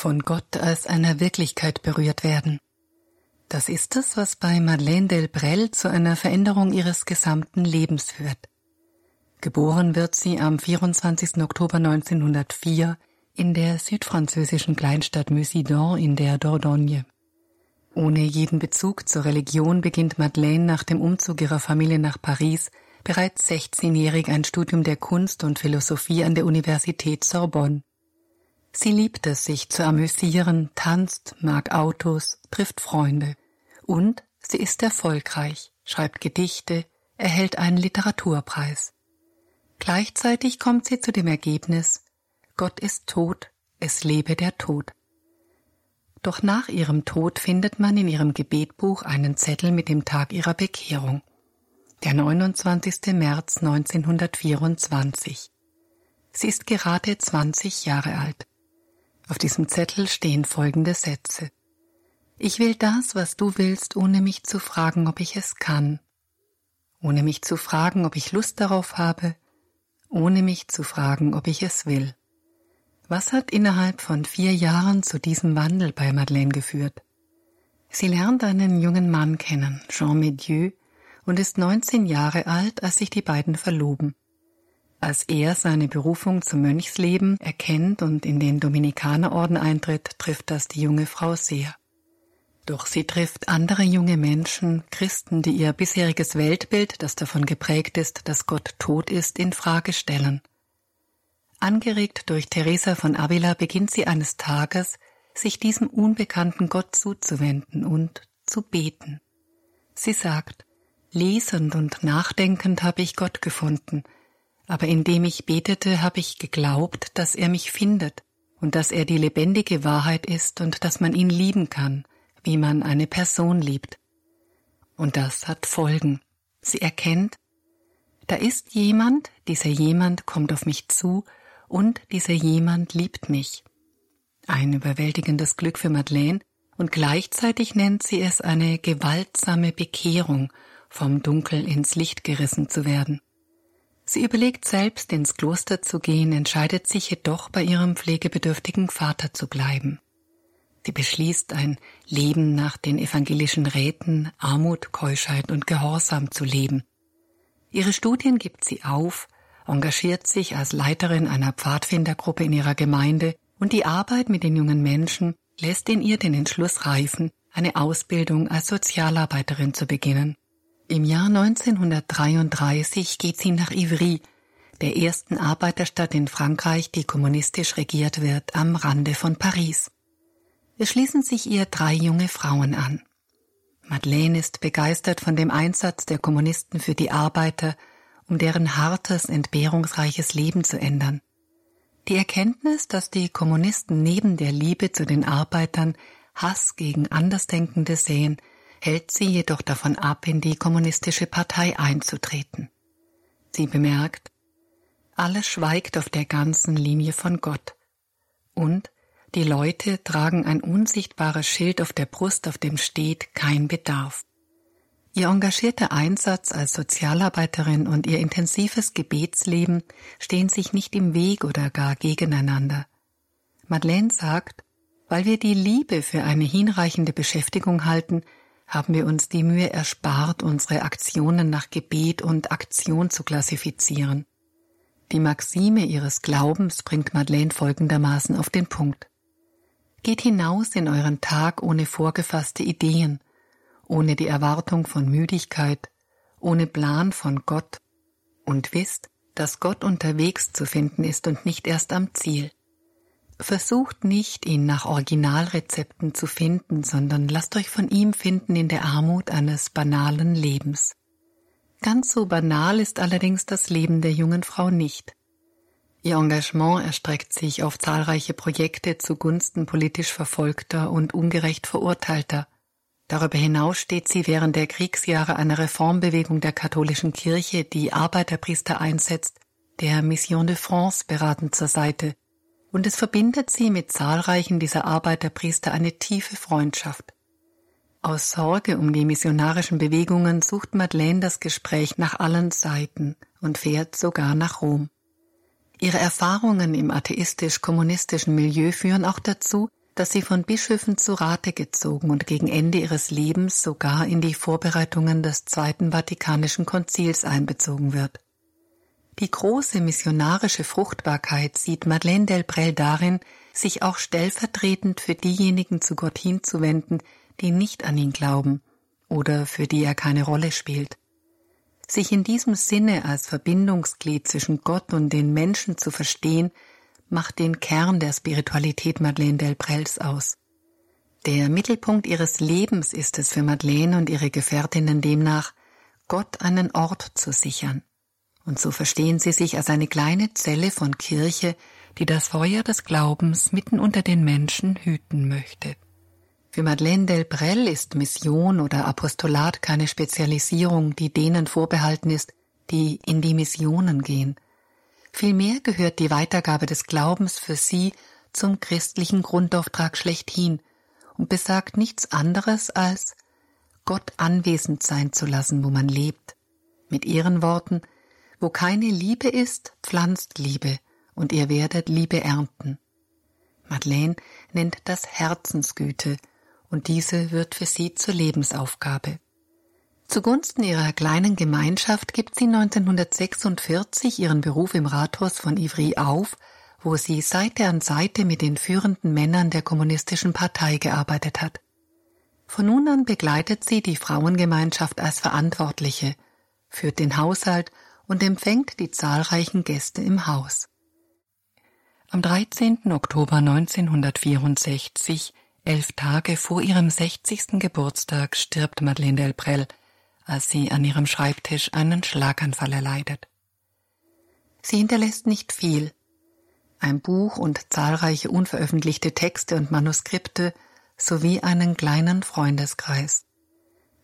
von Gott als einer Wirklichkeit berührt werden. Das ist es, was bei Madeleine Delbrel zu einer Veränderung ihres gesamten Lebens führt. Geboren wird sie am 24. Oktober 1904 in der südfranzösischen Kleinstadt Musidon in der Dordogne. Ohne jeden Bezug zur Religion beginnt Madeleine nach dem Umzug ihrer Familie nach Paris bereits 16-jährig ein Studium der Kunst und Philosophie an der Universität Sorbonne. Sie liebt es, sich zu amüsieren, tanzt, mag Autos, trifft Freunde. Und sie ist erfolgreich, schreibt Gedichte, erhält einen Literaturpreis. Gleichzeitig kommt sie zu dem Ergebnis, Gott ist tot, es lebe der Tod. Doch nach ihrem Tod findet man in ihrem Gebetbuch einen Zettel mit dem Tag ihrer Bekehrung, der 29. März 1924. Sie ist gerade 20 Jahre alt. Auf diesem Zettel stehen folgende Sätze. Ich will das, was du willst, ohne mich zu fragen, ob ich es kann, ohne mich zu fragen, ob ich Lust darauf habe, ohne mich zu fragen, ob ich es will. Was hat innerhalb von vier Jahren zu diesem Wandel bei Madeleine geführt? Sie lernt einen jungen Mann kennen, Jean Medieu, und ist 19 Jahre alt, als sich die beiden verloben. Als er seine Berufung zum Mönchsleben erkennt und in den Dominikanerorden eintritt, trifft das die junge Frau sehr. Doch sie trifft andere junge Menschen, Christen, die ihr bisheriges Weltbild, das davon geprägt ist, dass Gott tot ist, in Frage stellen. Angeregt durch Teresa von Avila beginnt sie eines Tages, sich diesem unbekannten Gott zuzuwenden und zu beten. Sie sagt, lesend und nachdenkend habe ich Gott gefunden, aber indem ich betete, habe ich geglaubt, dass er mich findet und dass er die lebendige Wahrheit ist und dass man ihn lieben kann, wie man eine Person liebt. Und das hat Folgen. Sie erkennt, da ist jemand, dieser jemand kommt auf mich zu und dieser jemand liebt mich. Ein überwältigendes Glück für Madeleine und gleichzeitig nennt sie es eine gewaltsame Bekehrung, vom Dunkel ins Licht gerissen zu werden. Sie überlegt selbst ins Kloster zu gehen, entscheidet sich jedoch bei ihrem pflegebedürftigen Vater zu bleiben. Sie beschließt ein Leben nach den evangelischen Räten, Armut, Keuschheit und Gehorsam zu leben. Ihre Studien gibt sie auf, engagiert sich als Leiterin einer Pfadfindergruppe in ihrer Gemeinde und die Arbeit mit den jungen Menschen lässt in ihr den Entschluss reifen, eine Ausbildung als Sozialarbeiterin zu beginnen. Im Jahr 1933 geht sie nach Ivry, der ersten Arbeiterstadt in Frankreich, die kommunistisch regiert wird, am Rande von Paris. Es schließen sich ihr drei junge Frauen an. Madeleine ist begeistert von dem Einsatz der Kommunisten für die Arbeiter, um deren hartes, entbehrungsreiches Leben zu ändern. Die Erkenntnis, dass die Kommunisten neben der Liebe zu den Arbeitern Hass gegen Andersdenkende sehen, hält sie jedoch davon ab, in die kommunistische Partei einzutreten. Sie bemerkt, alles schweigt auf der ganzen Linie von Gott. Und die Leute tragen ein unsichtbares Schild auf der Brust, auf dem steht kein Bedarf. Ihr engagierter Einsatz als Sozialarbeiterin und ihr intensives Gebetsleben stehen sich nicht im Weg oder gar gegeneinander. Madeleine sagt, weil wir die Liebe für eine hinreichende Beschäftigung halten, haben wir uns die Mühe erspart, unsere Aktionen nach Gebet und Aktion zu klassifizieren. Die Maxime ihres Glaubens bringt Madeleine folgendermaßen auf den Punkt. Geht hinaus in euren Tag ohne vorgefasste Ideen, ohne die Erwartung von Müdigkeit, ohne Plan von Gott und wisst, dass Gott unterwegs zu finden ist und nicht erst am Ziel. Versucht nicht, ihn nach Originalrezepten zu finden, sondern lasst euch von ihm finden in der Armut eines banalen Lebens. Ganz so banal ist allerdings das Leben der jungen Frau nicht. Ihr Engagement erstreckt sich auf zahlreiche Projekte zugunsten politisch Verfolgter und ungerecht Verurteilter. Darüber hinaus steht sie während der Kriegsjahre einer Reformbewegung der katholischen Kirche, die Arbeiterpriester einsetzt, der Mission de France beratend zur Seite und es verbindet sie mit zahlreichen dieser Arbeiterpriester eine tiefe Freundschaft. Aus Sorge um die missionarischen Bewegungen sucht Madeleine das Gespräch nach allen Seiten und fährt sogar nach Rom. Ihre Erfahrungen im atheistisch-kommunistischen Milieu führen auch dazu, dass sie von Bischöfen zu Rate gezogen und gegen Ende ihres Lebens sogar in die Vorbereitungen des Zweiten Vatikanischen Konzils einbezogen wird. Die große missionarische Fruchtbarkeit sieht Madeleine Delbrel darin, sich auch stellvertretend für diejenigen zu Gott hinzuwenden, die nicht an ihn glauben oder für die er keine Rolle spielt. Sich in diesem Sinne als Verbindungsglied zwischen Gott und den Menschen zu verstehen, macht den Kern der Spiritualität Madeleine Delbrels aus. Der Mittelpunkt ihres Lebens ist es für Madeleine und ihre Gefährtinnen demnach, Gott einen Ort zu sichern. Und so verstehen sie sich als eine kleine Zelle von Kirche, die das Feuer des Glaubens mitten unter den Menschen hüten möchte. Für Madeleine Delbrel ist Mission oder Apostolat keine Spezialisierung, die denen vorbehalten ist, die in die Missionen gehen. Vielmehr gehört die Weitergabe des Glaubens für sie zum christlichen Grundauftrag schlechthin und besagt nichts anderes als Gott anwesend sein zu lassen, wo man lebt. Mit ihren Worten, wo keine Liebe ist, pflanzt Liebe, und ihr werdet Liebe ernten. Madeleine nennt das Herzensgüte, und diese wird für sie zur Lebensaufgabe. Zugunsten ihrer kleinen Gemeinschaft gibt sie 1946 ihren Beruf im Rathaus von Ivry auf, wo sie Seite an Seite mit den führenden Männern der kommunistischen Partei gearbeitet hat. Von nun an begleitet sie die Frauengemeinschaft als Verantwortliche, führt den Haushalt und empfängt die zahlreichen Gäste im Haus. Am 13. Oktober 1964 Elf Tage vor ihrem 60. Geburtstag stirbt Madeleine Delbrel, als sie an ihrem Schreibtisch einen Schlaganfall erleidet. Sie hinterlässt nicht viel. Ein Buch und zahlreiche unveröffentlichte Texte und Manuskripte sowie einen kleinen Freundeskreis.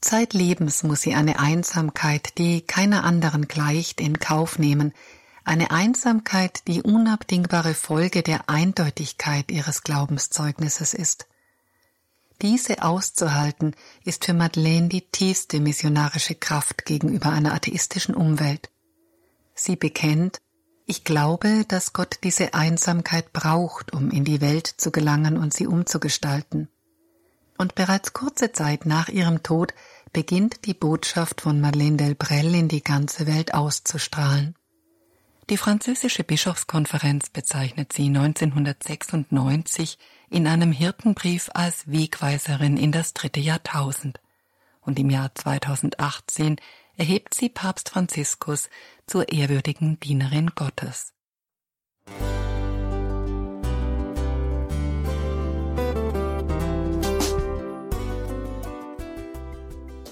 Zeitlebens muss sie eine Einsamkeit, die keiner anderen gleicht, in Kauf nehmen, eine Einsamkeit, die unabdingbare Folge der Eindeutigkeit ihres Glaubenszeugnisses ist. Diese auszuhalten, ist für Madeleine die tiefste missionarische Kraft gegenüber einer atheistischen Umwelt. Sie bekennt, ich glaube, dass Gott diese Einsamkeit braucht, um in die Welt zu gelangen und sie umzugestalten. Und bereits kurze Zeit nach ihrem Tod beginnt die Botschaft von Madeleine Delbrel in die ganze Welt auszustrahlen. Die französische Bischofskonferenz bezeichnet sie 1996 in einem Hirtenbrief als Wegweiserin in das dritte Jahrtausend. Und im Jahr 2018 erhebt sie Papst Franziskus zur ehrwürdigen Dienerin Gottes.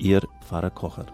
Ihr Pfarrer Kocher.